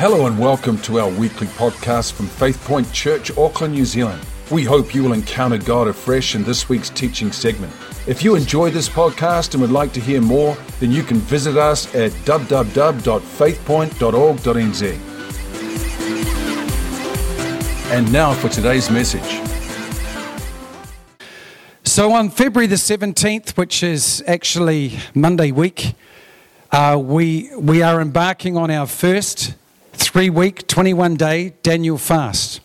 Hello and welcome to our weekly podcast from Faith Point Church, Auckland, New Zealand. We hope you will encounter God afresh in this week's teaching segment. If you enjoy this podcast and would like to hear more, then you can visit us at www.faithpoint.org.nz. And now for today's message. So, on February the 17th, which is actually Monday week, uh, we, we are embarking on our first three week, 21 day Daniel fast.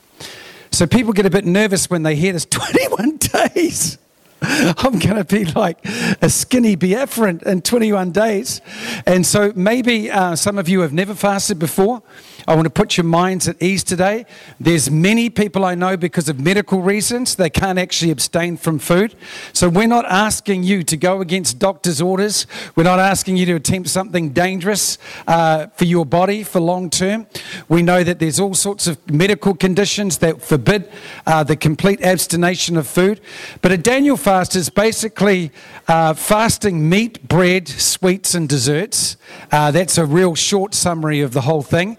So, people get a bit nervous when they hear this 21 days. I'm going to be like a skinny Biafran in 21 days. And so maybe uh, some of you have never fasted before. I want to put your minds at ease today. There's many people I know because of medical reasons, they can't actually abstain from food. So we're not asking you to go against doctor's orders. We're not asking you to attempt something dangerous uh, for your body for long term. We know that there's all sorts of medical conditions that forbid uh, the complete abstination of food. But a Daniel fast is basically uh, fasting meat, bread, sweets, and desserts. Uh, that's a real short summary of the whole thing.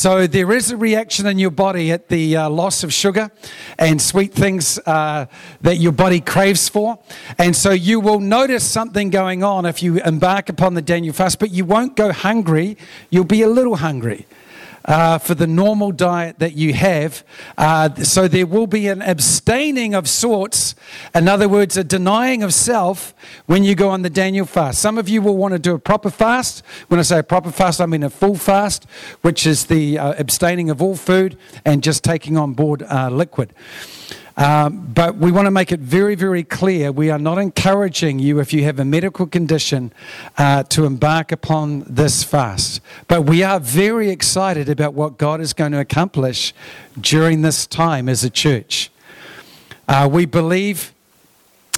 So there is a reaction in your body at the uh, loss of sugar and sweet things uh, that your body craves for. And so you will notice something going on if you embark upon the Daniel fast, but you won't go hungry. You'll be a little hungry uh, for the normal diet that you have. Uh, so there will be an abstaining of sorts, in other words, a denying of self when you go on the Daniel fast. Some of you will want to do a proper fast. When I say a proper fast, I mean a full fast, which is the uh, abstaining of all food and just taking on board uh, liquid. Um, but we want to make it very, very clear we are not encouraging you, if you have a medical condition, uh, to embark upon this fast. But we are very excited about what God is going to accomplish during this time as a church. Uh, we believe.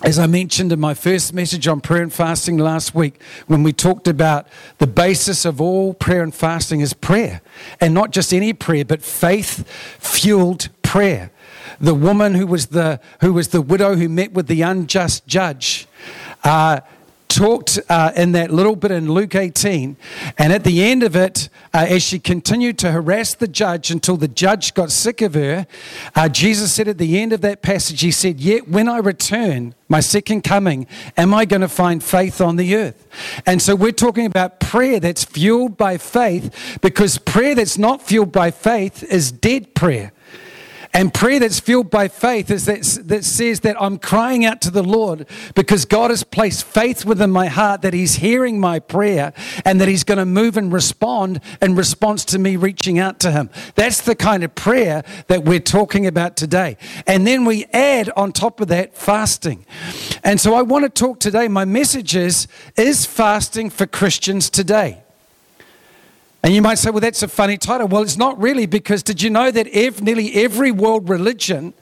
As I mentioned in my first message on prayer and fasting last week, when we talked about the basis of all prayer and fasting is prayer. And not just any prayer, but faith fueled prayer the woman who was the, who was the widow who met with the unjust judge. Uh, talked uh, in that little bit in Luke 18. And at the end of it, uh, as she continued to harass the judge until the judge got sick of her, uh, Jesus said at the end of that passage, He said, Yet when I return, my second coming, am I going to find faith on the earth? And so we're talking about prayer that's fueled by faith because prayer that's not fueled by faith is dead prayer. And prayer that's fueled by faith is that, that says that I'm crying out to the Lord because God has placed faith within my heart that He's hearing my prayer and that He's going to move and respond in response to me reaching out to Him. That's the kind of prayer that we're talking about today. And then we add on top of that fasting. And so I want to talk today. My message is Is fasting for Christians today? And you might say, well, that's a funny title. Well, it's not really because did you know that nearly every world religion,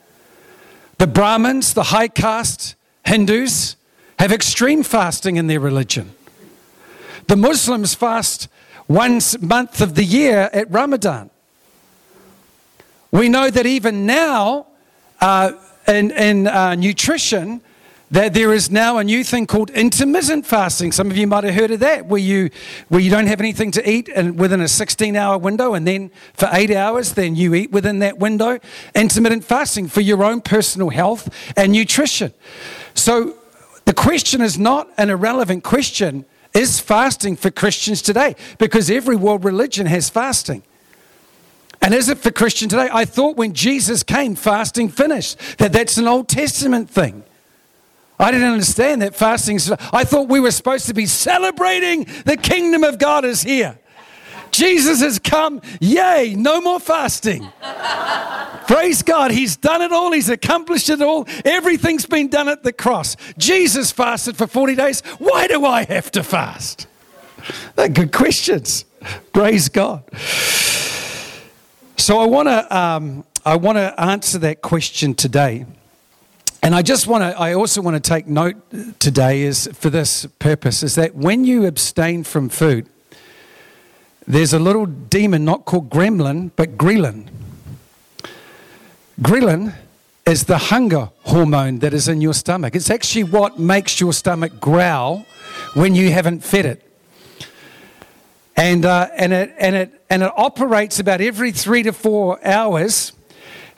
the Brahmins, the high caste, Hindus, have extreme fasting in their religion? The Muslims fast one month of the year at Ramadan. We know that even now, uh, in, in uh, nutrition, that there is now a new thing called intermittent fasting. Some of you might have heard of that, where you where you don't have anything to eat and within a 16-hour window, and then for eight hours, then you eat within that window. Intermittent fasting for your own personal health and nutrition. So the question is not an irrelevant question. Is fasting for Christians today? Because every world religion has fasting. And is it for Christian today? I thought when Jesus came, fasting finished. That that's an Old Testament thing. I didn't understand that fasting. I thought we were supposed to be celebrating the kingdom of God is here. Jesus has come. Yay, no more fasting. Praise God. He's done it all. He's accomplished it all. Everything's been done at the cross. Jesus fasted for 40 days. Why do I have to fast? They're good questions. Praise God. So I want to um, I want to answer that question today. And I just want to, I also want to take note today is for this purpose is that when you abstain from food, there's a little demon not called gremlin, but ghrelin. Ghrelin is the hunger hormone that is in your stomach. It's actually what makes your stomach growl when you haven't fed it. And, uh, and, it, and, it, and it operates about every three to four hours.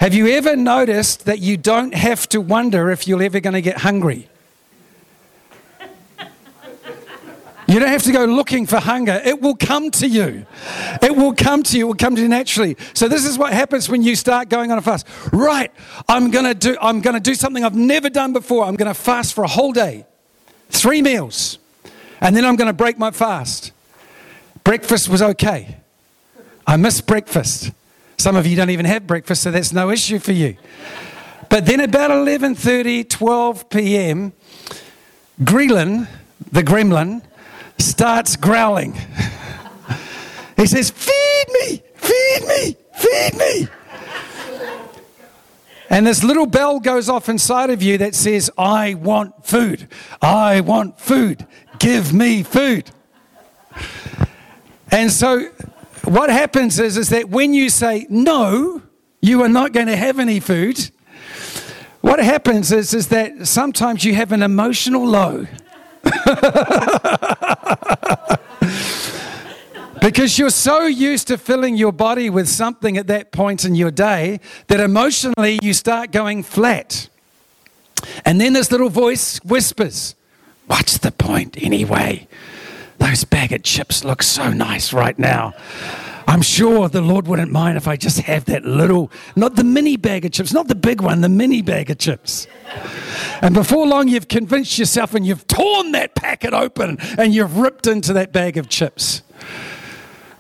Have you ever noticed that you don't have to wonder if you're ever going to get hungry? You don't have to go looking for hunger. It will come to you. It will come to you. It will come to you naturally. So this is what happens when you start going on a fast. Right, I'm to do I'm to do something I've never done before. I'm to fast for a whole day. 3 meals. And then I'm to break my fast. Breakfast was okay. I miss breakfast. Some of you don't even have breakfast, so that's no issue for you. But then about 11:30, 12 p.m., Ghrelin, the gremlin, starts growling. He says, Feed me, feed me, feed me. And this little bell goes off inside of you that says, I want food. I want food. Give me food. And so what happens is, is that when you say, No, you are not going to have any food, what happens is, is that sometimes you have an emotional low. because you're so used to filling your body with something at that point in your day that emotionally you start going flat. And then this little voice whispers, What's the point anyway? Those bag of chips look so nice right now. I'm sure the Lord wouldn't mind if I just have that little, not the mini bag of chips, not the big one, the mini bag of chips. And before long, you've convinced yourself and you've torn that packet open and you've ripped into that bag of chips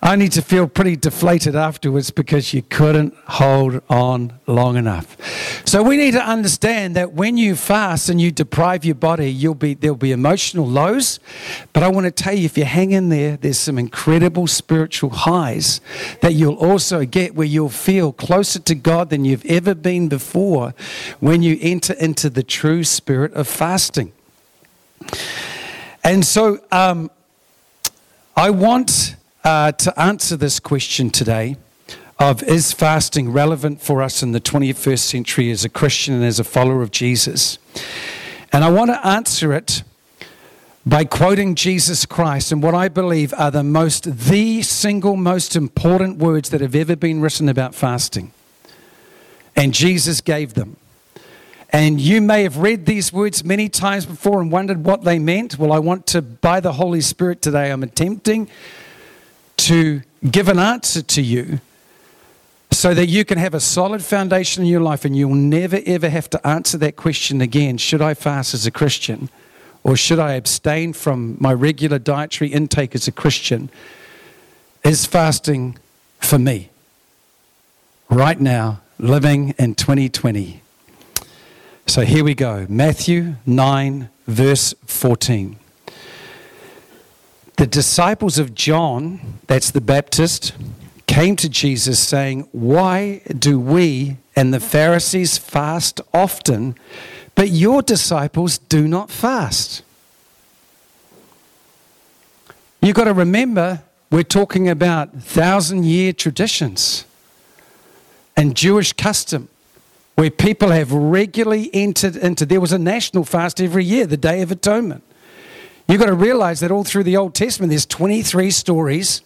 only to feel pretty deflated afterwards because you couldn't hold on long enough. So we need to understand that when you fast and you deprive your body, you'll be there'll be emotional lows, but I want to tell you if you hang in there, there's some incredible spiritual highs that you'll also get where you'll feel closer to God than you've ever been before when you enter into the true spirit of fasting. And so um, I want uh, to answer this question today of is fasting relevant for us in the 21st century as a Christian and as a follower of Jesus? And I want to answer it by quoting Jesus Christ and what I believe are the most, the single most important words that have ever been written about fasting. And Jesus gave them. And you may have read these words many times before and wondered what they meant. Well, I want to, by the Holy Spirit today, I'm attempting to give an answer to you so that you can have a solid foundation in your life and you'll never ever have to answer that question again should I fast as a Christian or should I abstain from my regular dietary intake as a Christian? Is fasting for me right now, living in 2020? So here we go Matthew 9, verse 14 the disciples of John, that's the Baptist, came to Jesus saying, Why do we and the Pharisees fast often, but your disciples do not fast? You've got to remember, we're talking about thousand year traditions and Jewish custom where people have regularly entered into. There was a national fast every year, the Day of Atonement. You've got to realize that all through the Old Testament, there's 23 stories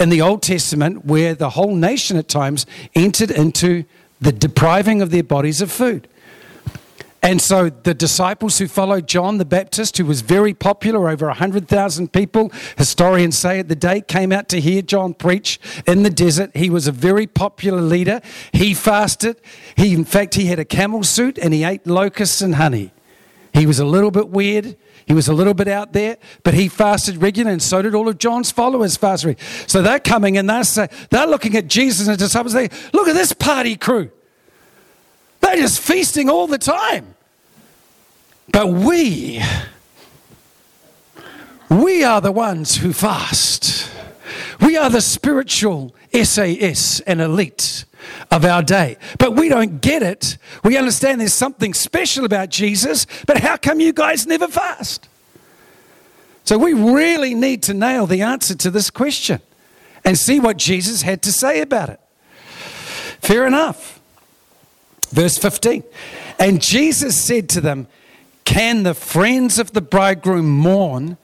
in the Old Testament where the whole nation at times entered into the depriving of their bodies of food. And so the disciples who followed John the Baptist, who was very popular, over 100,000 people, historians say at the day, came out to hear John preach in the desert. He was a very popular leader. He fasted. He, in fact, he had a camel suit and he ate locusts and honey. He was a little bit weird. He was a little bit out there, but he fasted regularly, and so did all of John's followers fasted. So they're coming and they're, they're looking at Jesus and his disciples. They look at this party crew. They're just feasting all the time. But we, we are the ones who fast. We are the spiritual SAS and elite of our day. But we don't get it. We understand there's something special about Jesus, but how come you guys never fast? So we really need to nail the answer to this question and see what Jesus had to say about it. Fair enough. Verse 15. And Jesus said to them, Can the friends of the bridegroom mourn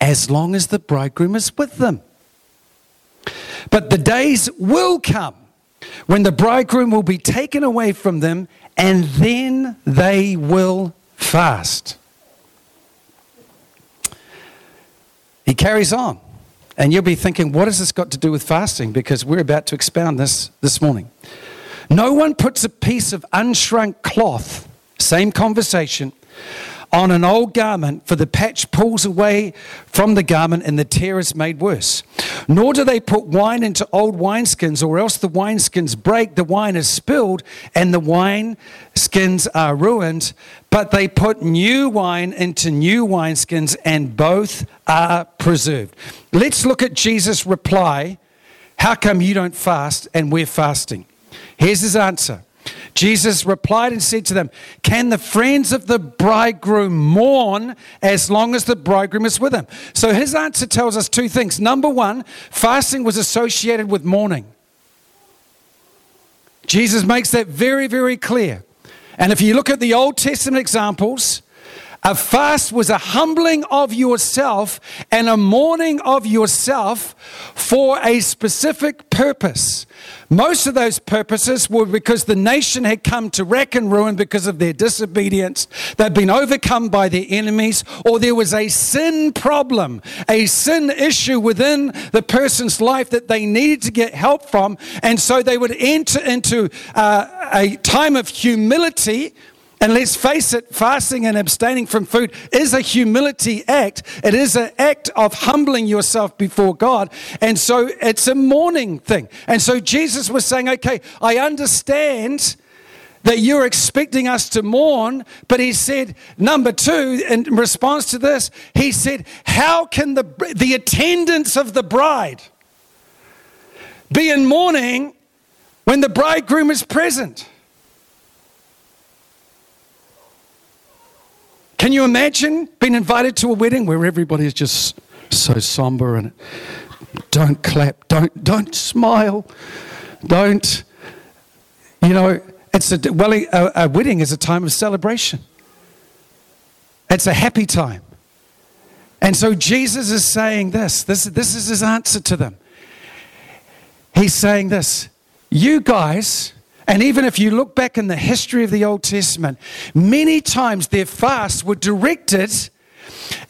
as long as the bridegroom is with them? But the days will come when the bridegroom will be taken away from them, and then they will fast. He carries on. And you'll be thinking, what has this got to do with fasting? Because we're about to expound this this morning. No one puts a piece of unshrunk cloth, same conversation, on an old garment, for the patch pulls away from the garment and the tear is made worse. Nor do they put wine into old wineskins, or else the wineskins break, the wine is spilled, and the wineskins are ruined. But they put new wine into new wineskins, and both are preserved. Let's look at Jesus' reply How come you don't fast and we're fasting? Here's his answer. Jesus replied and said to them, Can the friends of the bridegroom mourn as long as the bridegroom is with them? So his answer tells us two things. Number one, fasting was associated with mourning. Jesus makes that very, very clear. And if you look at the Old Testament examples, a fast was a humbling of yourself and a mourning of yourself for a specific purpose. Most of those purposes were because the nation had come to wreck and ruin because of their disobedience. They'd been overcome by their enemies, or there was a sin problem, a sin issue within the person's life that they needed to get help from. And so they would enter into uh, a time of humility and let's face it, fasting and abstaining from food is a humility act. It is an act of humbling yourself before God. And so it's a mourning thing. And so Jesus was saying, okay, I understand that you're expecting us to mourn, but he said, number two, in response to this, he said, how can the, the attendants of the bride be in mourning when the bridegroom is present? Can you imagine being invited to a wedding where everybody is just so somber and don't clap, don't don't smile, don't you know? It's a well, a, a wedding is a time of celebration. It's a happy time. And so Jesus is saying this. This, this is his answer to them. He's saying this You guys and even if you look back in the history of the Old Testament, many times their fasts were directed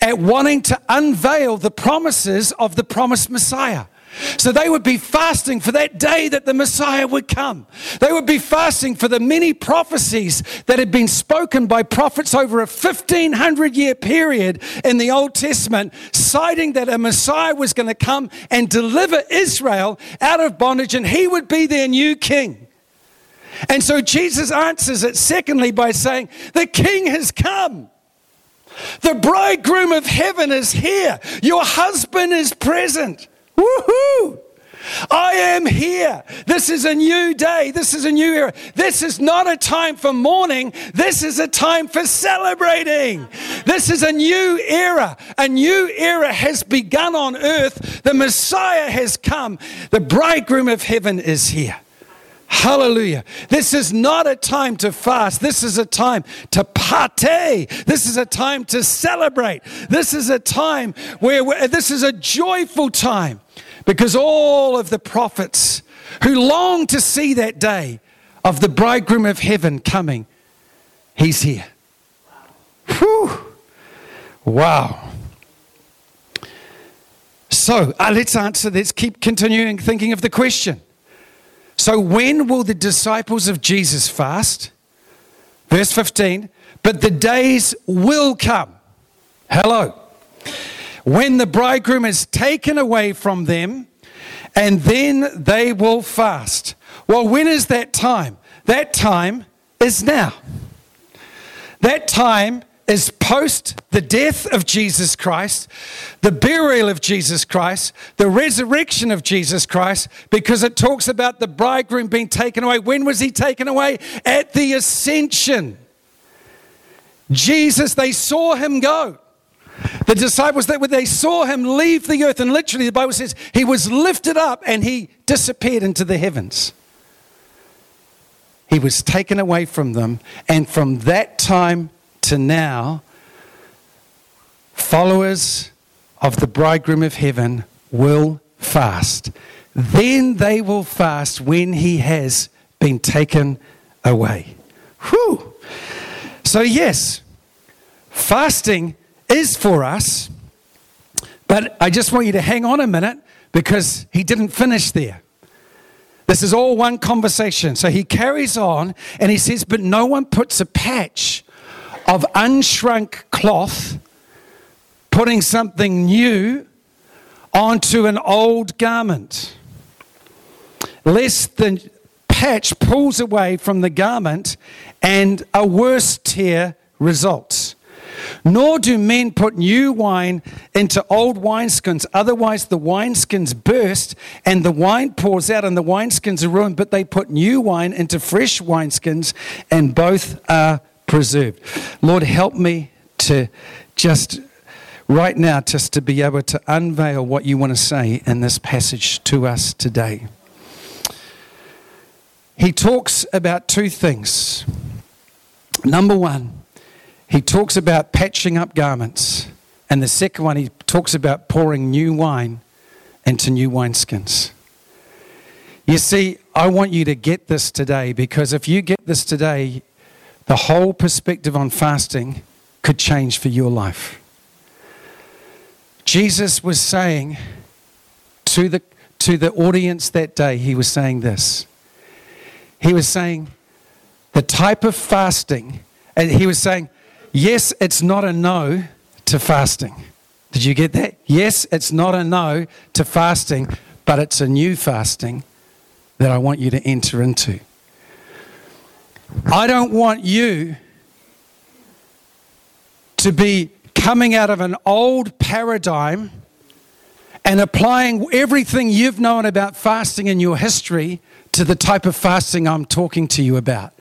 at wanting to unveil the promises of the promised Messiah. So they would be fasting for that day that the Messiah would come. They would be fasting for the many prophecies that had been spoken by prophets over a 1500 year period in the Old Testament, citing that a Messiah was going to come and deliver Israel out of bondage and he would be their new king. And so Jesus answers it, secondly, by saying, The king has come. The bridegroom of heaven is here. Your husband is present. Woohoo! I am here. This is a new day. This is a new era. This is not a time for mourning. This is a time for celebrating. This is a new era. A new era has begun on earth. The Messiah has come. The bridegroom of heaven is here. Hallelujah. This is not a time to fast. This is a time to party. This is a time to celebrate. This is a time where this is a joyful time because all of the prophets who long to see that day of the bridegroom of heaven coming, he's here. Whew. Wow. So uh, let's answer, let's keep continuing thinking of the question. So, when will the disciples of Jesus fast? Verse 15, but the days will come. Hello. When the bridegroom is taken away from them, and then they will fast. Well, when is that time? That time is now. That time is post the death of Jesus Christ, the burial of Jesus Christ, the resurrection of Jesus Christ, because it talks about the bridegroom being taken away. When was he taken away? At the ascension. Jesus, they saw him go. The disciples, they, they saw him leave the earth, and literally the Bible says he was lifted up and he disappeared into the heavens. He was taken away from them, and from that time to now, followers of the bridegroom of heaven will fast. then they will fast when he has been taken away. Whew. So, yes, fasting is for us, but I just want you to hang on a minute because he didn't finish there. This is all one conversation. So he carries on and he says, But no one puts a patch of unshrunk cloth, putting something new onto an old garment, lest the patch pulls away from the garment and a worse tear results. Nor do men put new wine into old wineskins, otherwise, the wineskins burst and the wine pours out and the wineskins are ruined. But they put new wine into fresh wineskins, and both are preserved. Lord, help me to just right now, just to be able to unveil what you want to say in this passage to us today. He talks about two things. Number one, he talks about patching up garments. And the second one, he talks about pouring new wine into new wineskins. You see, I want you to get this today because if you get this today, the whole perspective on fasting could change for your life. Jesus was saying to the, to the audience that day, he was saying this. He was saying, the type of fasting, and he was saying, Yes, it's not a no to fasting. Did you get that? Yes, it's not a no to fasting, but it's a new fasting that I want you to enter into. I don't want you to be coming out of an old paradigm and applying everything you've known about fasting in your history to the type of fasting I'm talking to you about.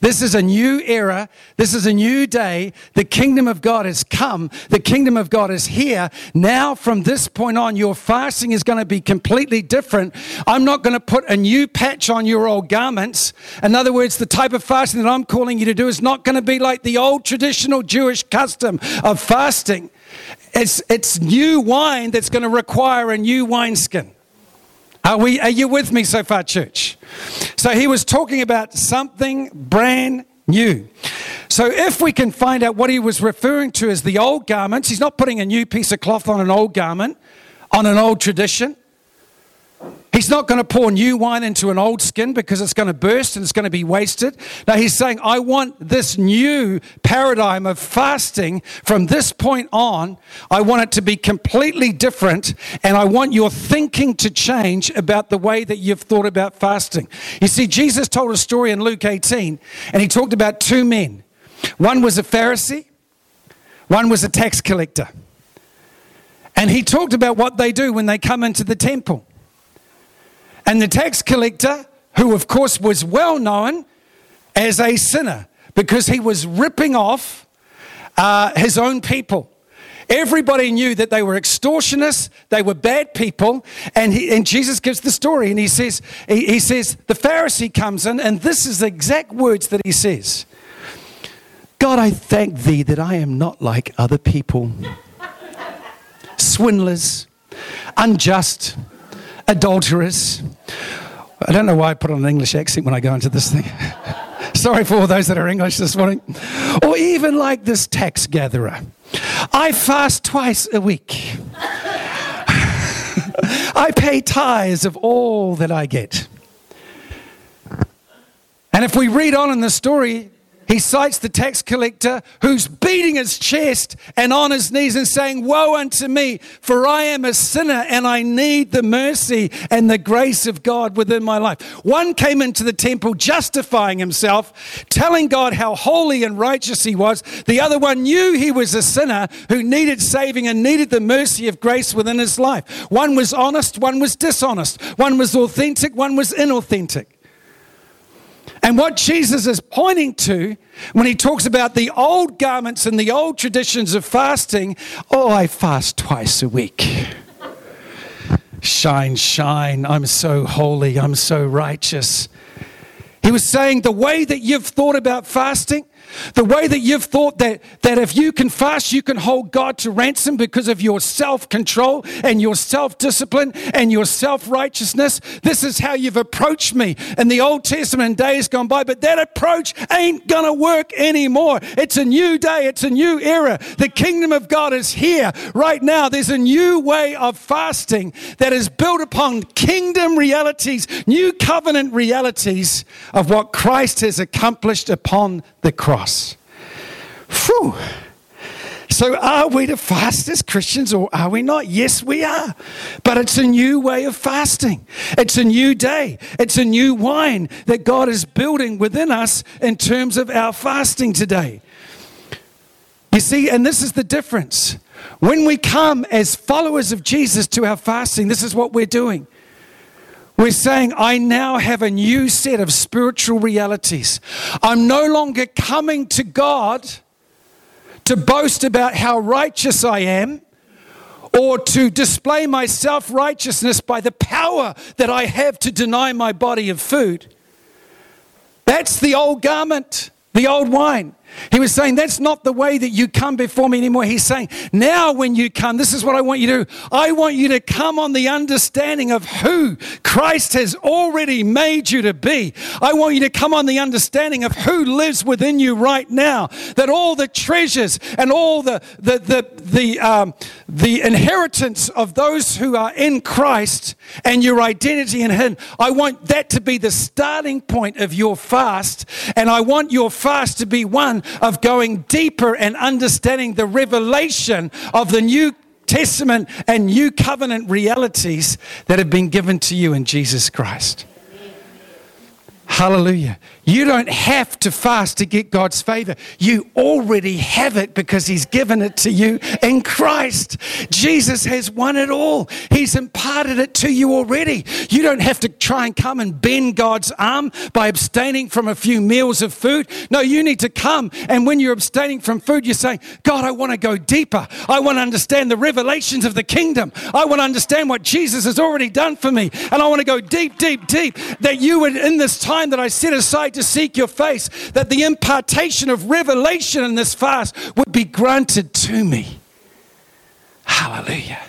This is a new era. This is a new day. The kingdom of God has come. The kingdom of God is here. Now, from this point on, your fasting is going to be completely different. I'm not going to put a new patch on your old garments. In other words, the type of fasting that I'm calling you to do is not going to be like the old traditional Jewish custom of fasting. It's, it's new wine that's going to require a new wineskin. Are, we, are you with me so far, church? So he was talking about something brand new. So if we can find out what he was referring to as the old garments, he's not putting a new piece of cloth on an old garment, on an old tradition. He's not going to pour new wine into an old skin because it's going to burst and it's going to be wasted. No, he's saying, I want this new paradigm of fasting from this point on. I want it to be completely different and I want your thinking to change about the way that you've thought about fasting. You see, Jesus told a story in Luke 18 and he talked about two men. One was a Pharisee, one was a tax collector. And he talked about what they do when they come into the temple. And the tax collector, who of course was well known as a sinner because he was ripping off uh, his own people. Everybody knew that they were extortionists, they were bad people, and, he, and Jesus gives the story and he says, he, he says, the Pharisee comes in, and this is the exact words that he says God, I thank thee that I am not like other people, swindlers, unjust adulterers. I don't know why I put on an English accent when I go into this thing. Sorry for all those that are English this morning. Or even like this tax gatherer. I fast twice a week. I pay tithes of all that I get. And if we read on in the story, he cites the tax collector who's beating his chest and on his knees and saying, Woe unto me, for I am a sinner and I need the mercy and the grace of God within my life. One came into the temple justifying himself, telling God how holy and righteous he was. The other one knew he was a sinner who needed saving and needed the mercy of grace within his life. One was honest, one was dishonest. One was authentic, one was inauthentic. And what Jesus is pointing to when he talks about the old garments and the old traditions of fasting oh, I fast twice a week. Shine, shine. I'm so holy. I'm so righteous. He was saying the way that you've thought about fasting, The way that you've thought that, that if you can fast, you can hold God to ransom because of your self control and your self discipline and your self righteousness. This is how you've approached me in the Old Testament days gone by, but that approach ain't gonna work anymore. It's a new day, it's a new era. The kingdom of God is here right now. There's a new way of fasting that is built upon kingdom realities, new covenant realities of what Christ has accomplished upon the cross. Phew. So, are we the fastest Christians or are we not? Yes, we are. But it's a new way of fasting. It's a new day. It's a new wine that God is building within us in terms of our fasting today. You see, and this is the difference. When we come as followers of Jesus to our fasting, this is what we're doing. We're saying, I now have a new set of spiritual realities. I'm no longer coming to God to boast about how righteous I am or to display my self righteousness by the power that I have to deny my body of food. That's the old garment, the old wine. He was saying, That's not the way that you come before me anymore. He's saying, Now, when you come, this is what I want you to do. I want you to come on the understanding of who Christ has already made you to be. I want you to come on the understanding of who lives within you right now. That all the treasures and all the, the, the, the, um, the inheritance of those who are in Christ and your identity in Him, I want that to be the starting point of your fast. And I want your fast to be one of going deeper and understanding the revelation of the New Testament and New Covenant realities that have been given to you in Jesus Christ. Hallelujah. You don't have to fast to get God's favor. You already have it because He's given it to you in Christ. Jesus has won it all. He's imparted it to you already. You don't have to try and come and bend God's arm by abstaining from a few meals of food. No, you need to come. And when you're abstaining from food, you're saying, God, I want to go deeper. I want to understand the revelations of the kingdom. I want to understand what Jesus has already done for me. And I want to go deep, deep, deep. That you would, in this time that I set aside to seek your face, that the impartation of revelation in this fast would be granted to me. Hallelujah.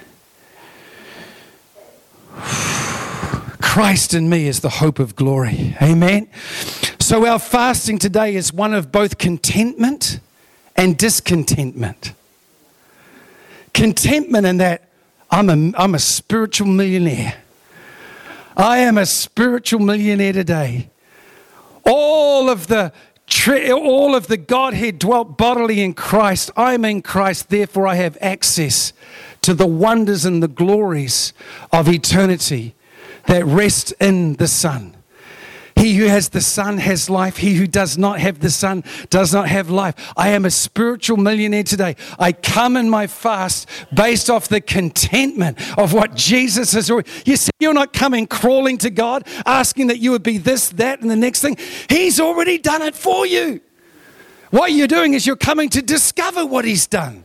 Christ in me is the hope of glory. Amen. So, our fasting today is one of both contentment and discontentment. Contentment in that I'm a, I'm a spiritual millionaire. I am a spiritual millionaire today all of the all of the Godhead dwelt bodily in Christ. I'm in Christ, therefore I have access to the wonders and the glories of eternity that rest in the Son. He who has the Son has life. He who does not have the Son does not have life. I am a spiritual millionaire today. I come in my fast based off the contentment of what Jesus has already. You see, you're not coming crawling to God asking that you would be this, that, and the next thing. He's already done it for you. What you're doing is you're coming to discover what He's done.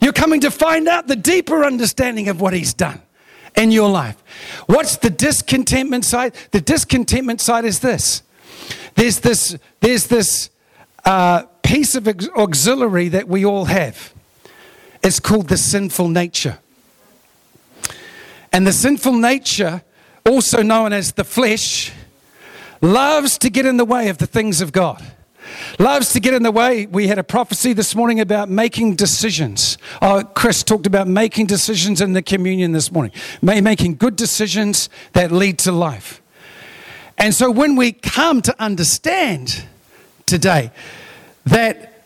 You're coming to find out the deeper understanding of what He's done in your life. What's the discontentment side? The discontentment side is this there's this, there's this uh, piece of auxiliary that we all have. It's called the sinful nature. And the sinful nature, also known as the flesh, loves to get in the way of the things of God loves to get in the way. We had a prophecy this morning about making decisions. Oh, Chris talked about making decisions in the communion this morning, making good decisions that lead to life. And so when we come to understand today that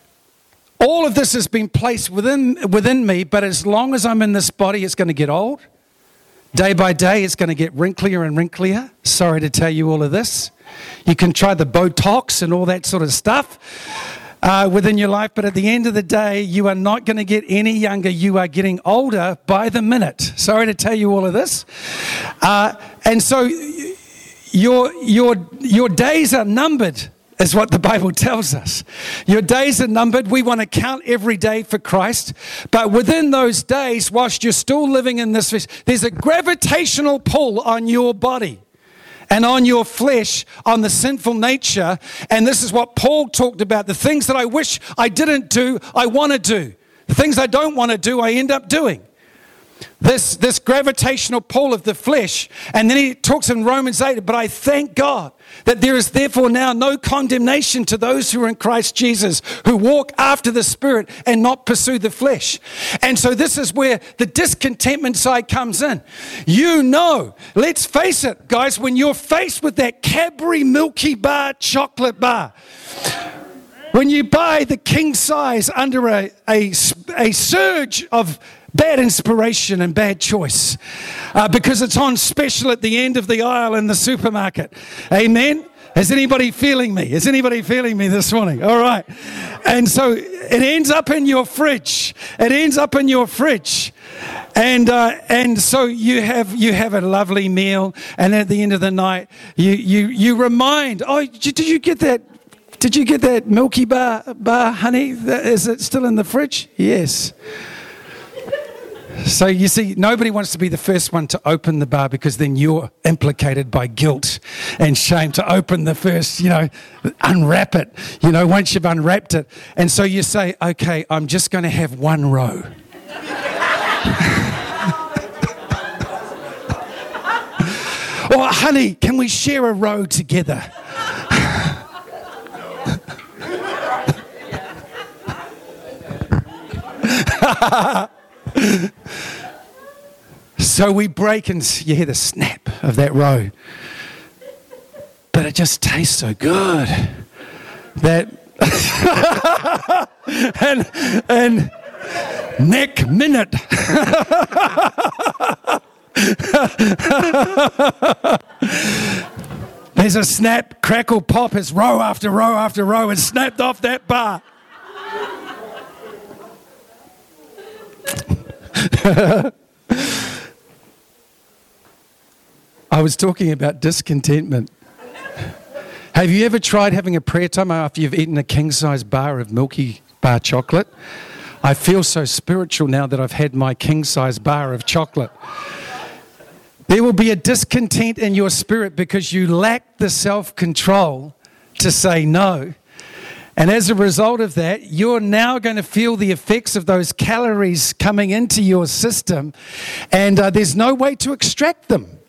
all of this has been placed within, within me, but as long as I'm in this body, it's going to get old. Day by day, it's going to get wrinklier and wrinklier. Sorry to tell you all of this. You can try the Botox and all that sort of stuff. Uh, within your life, but at the end of the day, you are not going to get any younger. You are getting older by the minute. Sorry to tell you all of this. Uh, and so your, your, your days are numbered is what the Bible tells us. Your days are numbered. We want to count every day for Christ. But within those days, whilst you're still living in this, there's a gravitational pull on your body and on your flesh, on the sinful nature. And this is what Paul talked about the things that I wish I didn't do, I want to do. The things I don't want to do, I end up doing. This, this gravitational pull of the flesh. And then he talks in Romans 8, but I thank God that there is therefore now no condemnation to those who are in Christ Jesus, who walk after the Spirit and not pursue the flesh. And so this is where the discontentment side comes in. You know, let's face it, guys, when you're faced with that Cadbury Milky Bar chocolate bar, when you buy the king size under a, a, a surge of bad inspiration and bad choice uh, because it's on special at the end of the aisle in the supermarket. Amen. Is anybody feeling me? Is anybody feeling me this morning? All right. And so it ends up in your fridge. It ends up in your fridge. And, uh, and so you have, you have a lovely meal. And at the end of the night, you, you, you remind, oh, did you get that? Did you get that Milky Bar, bar honey? Is it still in the fridge? Yes. So you see, nobody wants to be the first one to open the bar because then you're implicated by guilt and shame to open the first, you know, unwrap it, you know, once you've unwrapped it. And so you say, okay, I'm just going to have one row. or, honey, can we share a row together? so we break and you hear the snap of that row. But it just tastes so good. That and and neck minute. There's a snap, crackle, pop. It's row after row after row and snapped off that bar. I was talking about discontentment. Have you ever tried having a prayer time after you've eaten a king size bar of Milky Bar chocolate? I feel so spiritual now that I've had my king size bar of chocolate. There will be a discontent in your spirit because you lack the self control to say no and as a result of that, you're now going to feel the effects of those calories coming into your system, and uh, there's no way to extract them.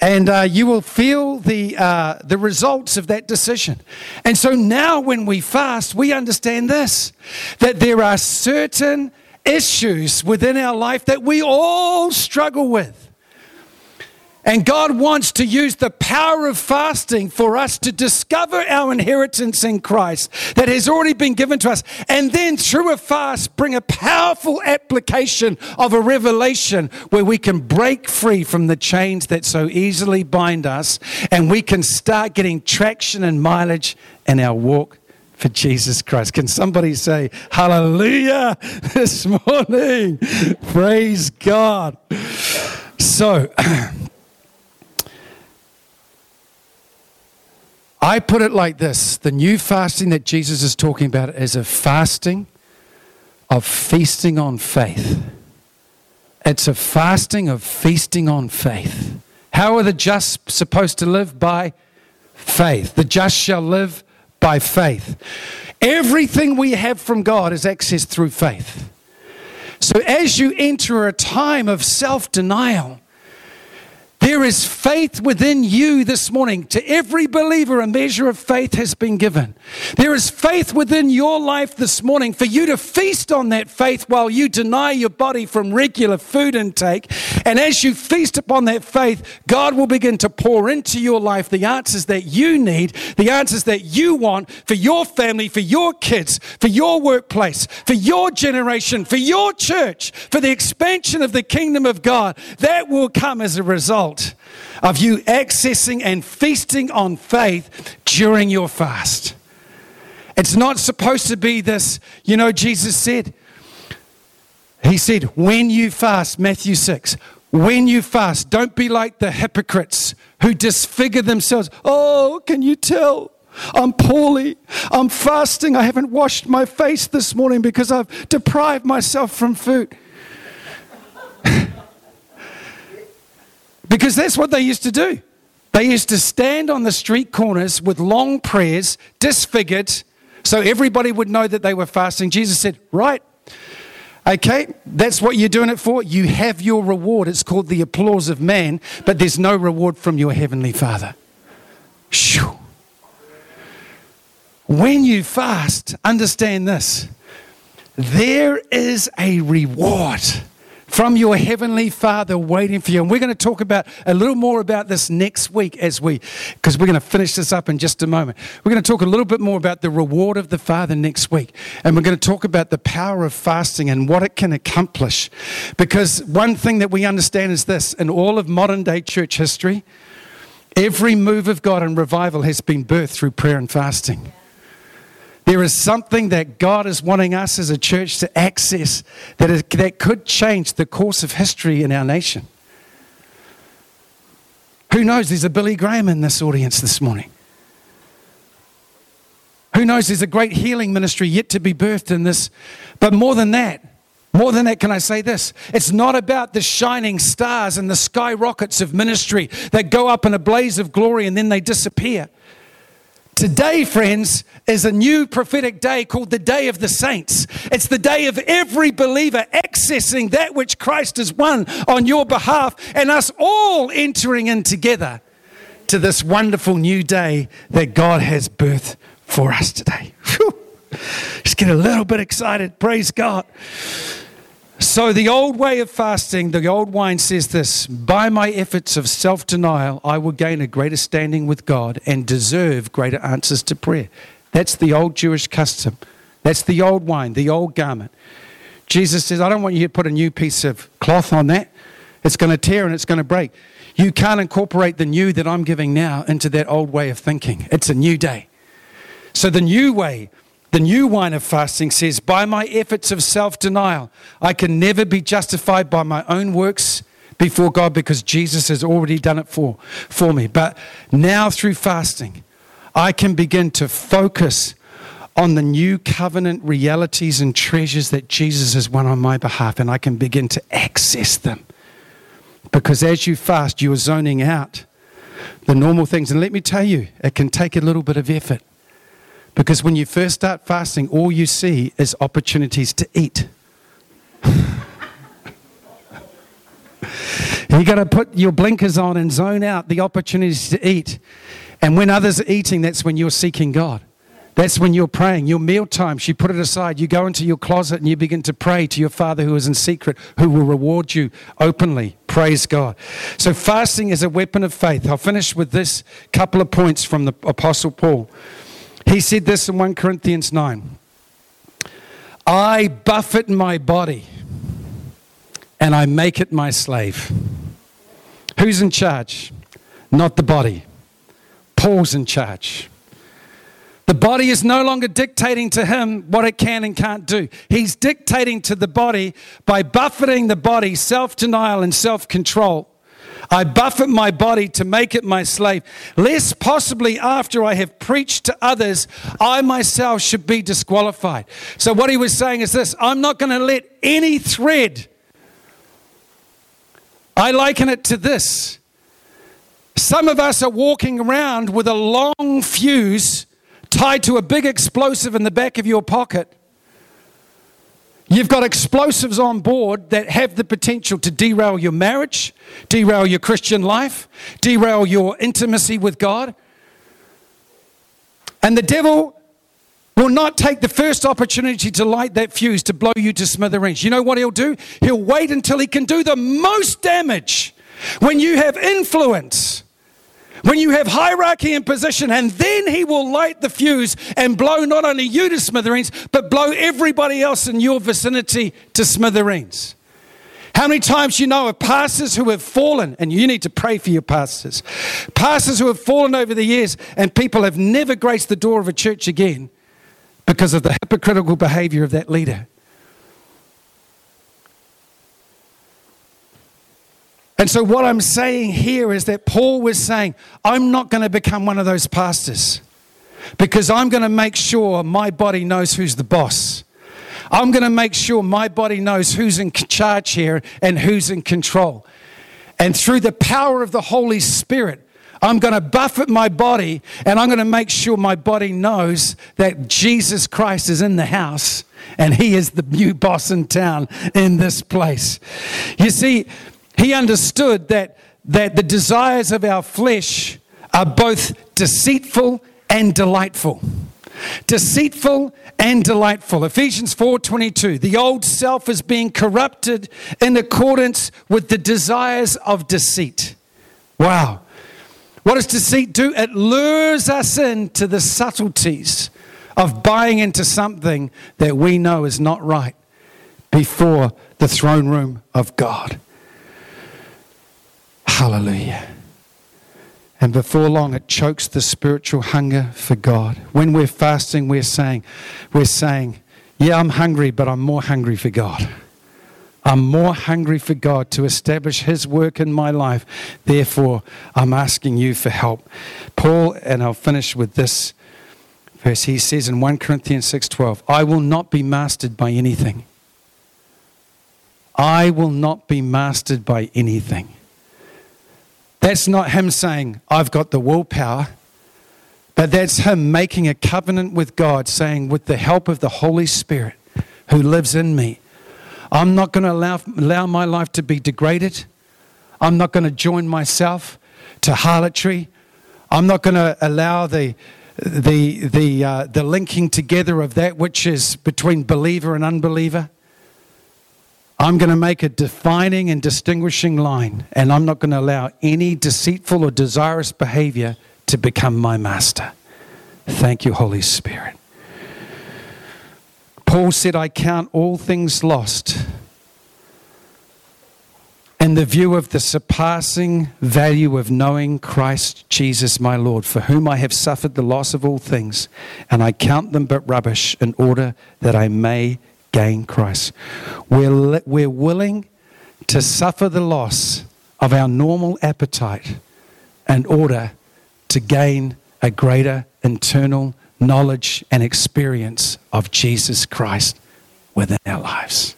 And uh, you will feel the, uh, the results of that decision. And so now, when we fast, we understand this that there are certain issues within our life that we all struggle with. And God wants to use the power of fasting for us to discover our inheritance in Christ that has already been given to us. And then through a fast, bring a powerful application of a revelation where we can break free from the chains that so easily bind us and we can start getting traction and mileage in our walk for Jesus Christ. Can somebody say hallelujah this morning? Praise God. So, I put it like this the new fasting that Jesus is talking about is a fasting of feasting on faith. It's a fasting of feasting on faith. How are the just supposed to live? By faith. The just shall live by faith. Everything we have from God is accessed through faith. So as you enter a time of self denial, there is faith within you this morning. To every believer, a measure of faith has been given. There is faith within your life this morning for you to feast on that faith while you deny your body from regular food intake. And as you feast upon that faith, God will begin to pour into your life the answers that you need, the answers that you want for your family, for your kids, for your workplace, for your generation, for your church, for the expansion of the kingdom of God. That will come as a result of you accessing and feasting on faith during your fast. It's not supposed to be this, you know, Jesus said, He said, when you fast, Matthew 6, when you fast, don't be like the hypocrites who disfigure themselves. Oh, can you tell? I'm poorly. I'm fasting. I haven't washed my face this morning because I've deprived myself from food. Because that's what they used to do. They used to stand on the street corners with long prayers, disfigured, so everybody would know that they were fasting. Jesus said, Right, okay, that's what you're doing it for. You have your reward. It's called the applause of man, but there's no reward from your heavenly Father. Shoo. When you fast, understand this there is a reward from your heavenly father waiting for you. And we're going to talk about a little more about this next week as we because we're going to finish this up in just a moment. We're going to talk a little bit more about the reward of the father next week. And we're going to talk about the power of fasting and what it can accomplish. Because one thing that we understand is this in all of modern day church history every move of god and revival has been birthed through prayer and fasting there is something that God is wanting us as a church to access that, is, that could change the course of history in our nation. Who knows? There's a Billy Graham in this audience this morning. Who knows? There's a great healing ministry yet to be birthed in this. But more than that, more than that, can I say this? It's not about the shining stars and the skyrockets of ministry that go up in a blaze of glory and then they disappear. Today, friends, is a new prophetic day called the Day of the Saints. It's the day of every believer accessing that which Christ has won on your behalf and us all entering in together to this wonderful new day that God has birthed for us today. Whew. Just get a little bit excited. Praise God. So, the old way of fasting, the old wine says this By my efforts of self denial, I will gain a greater standing with God and deserve greater answers to prayer. That's the old Jewish custom. That's the old wine, the old garment. Jesus says, I don't want you to put a new piece of cloth on that. It's going to tear and it's going to break. You can't incorporate the new that I'm giving now into that old way of thinking. It's a new day. So, the new way the new wine of fasting says, By my efforts of self denial, I can never be justified by my own works before God because Jesus has already done it for, for me. But now through fasting, I can begin to focus on the new covenant realities and treasures that Jesus has won on my behalf, and I can begin to access them. Because as you fast, you are zoning out the normal things. And let me tell you, it can take a little bit of effort. Because when you first start fasting, all you see is opportunities to eat. you got to put your blinkers on and zone out the opportunities to eat. And when others are eating, that's when you're seeking God. That's when you're praying. Your meal times, you put it aside. You go into your closet and you begin to pray to your Father who is in secret, who will reward you openly. Praise God. So, fasting is a weapon of faith. I'll finish with this couple of points from the Apostle Paul. He said this in 1 Corinthians 9 I buffet my body and I make it my slave. Who's in charge? Not the body. Paul's in charge. The body is no longer dictating to him what it can and can't do. He's dictating to the body by buffeting the body, self denial and self control. I buffet my body to make it my slave, lest possibly after I have preached to others, I myself should be disqualified. So, what he was saying is this I'm not going to let any thread, I liken it to this. Some of us are walking around with a long fuse tied to a big explosive in the back of your pocket You've got explosives on board that have the potential to derail your marriage, derail your Christian life, derail your intimacy with God. And the devil will not take the first opportunity to light that fuse to blow you to smithereens. You know what he'll do? He'll wait until he can do the most damage when you have influence when you have hierarchy and position, and then he will light the fuse and blow not only you to smithereens, but blow everybody else in your vicinity to smithereens. How many times you know of pastors who have fallen, and you need to pray for your pastors, pastors who have fallen over the years, and people have never graced the door of a church again because of the hypocritical behavior of that leader. And so, what I'm saying here is that Paul was saying, I'm not going to become one of those pastors because I'm going to make sure my body knows who's the boss. I'm going to make sure my body knows who's in charge here and who's in control. And through the power of the Holy Spirit, I'm going to buffet my body and I'm going to make sure my body knows that Jesus Christ is in the house and he is the new boss in town in this place. You see, he understood that, that the desires of our flesh are both deceitful and delightful. Deceitful and delightful. Ephesians 4:22. The old self is being corrupted in accordance with the desires of deceit. Wow. What does deceit do? It lures us into the subtleties of buying into something that we know is not right before the throne room of God. Hallelujah. And before long, it chokes the spiritual hunger for God. When we're fasting, we're saying, we're saying, yeah, I'm hungry, but I'm more hungry for God. I'm more hungry for God to establish His work in my life. Therefore, I'm asking you for help. Paul, and I'll finish with this verse. He says in 1 Corinthians 6:12, "I will not be mastered by anything. I will not be mastered by anything." That's not him saying, "I've got the willpower." But that's him making a covenant with God, saying, with the help of the Holy Spirit who lives in me, I'm not going to allow, allow my life to be degraded. I'm not going to join myself to harlotry. I'm not going to allow the, the, the, uh, the linking together of that which is between believer and unbeliever. I'm going to make a defining and distinguishing line, and I'm not going to allow any deceitful or desirous behavior to become my master. Thank you, Holy Spirit. Paul said, I count all things lost in the view of the surpassing value of knowing Christ Jesus my Lord, for whom I have suffered the loss of all things, and I count them but rubbish in order that I may gain Christ. We're, we're willing to suffer the loss of our normal appetite in order to gain a greater internal knowledge and experience of Jesus Christ within our lives.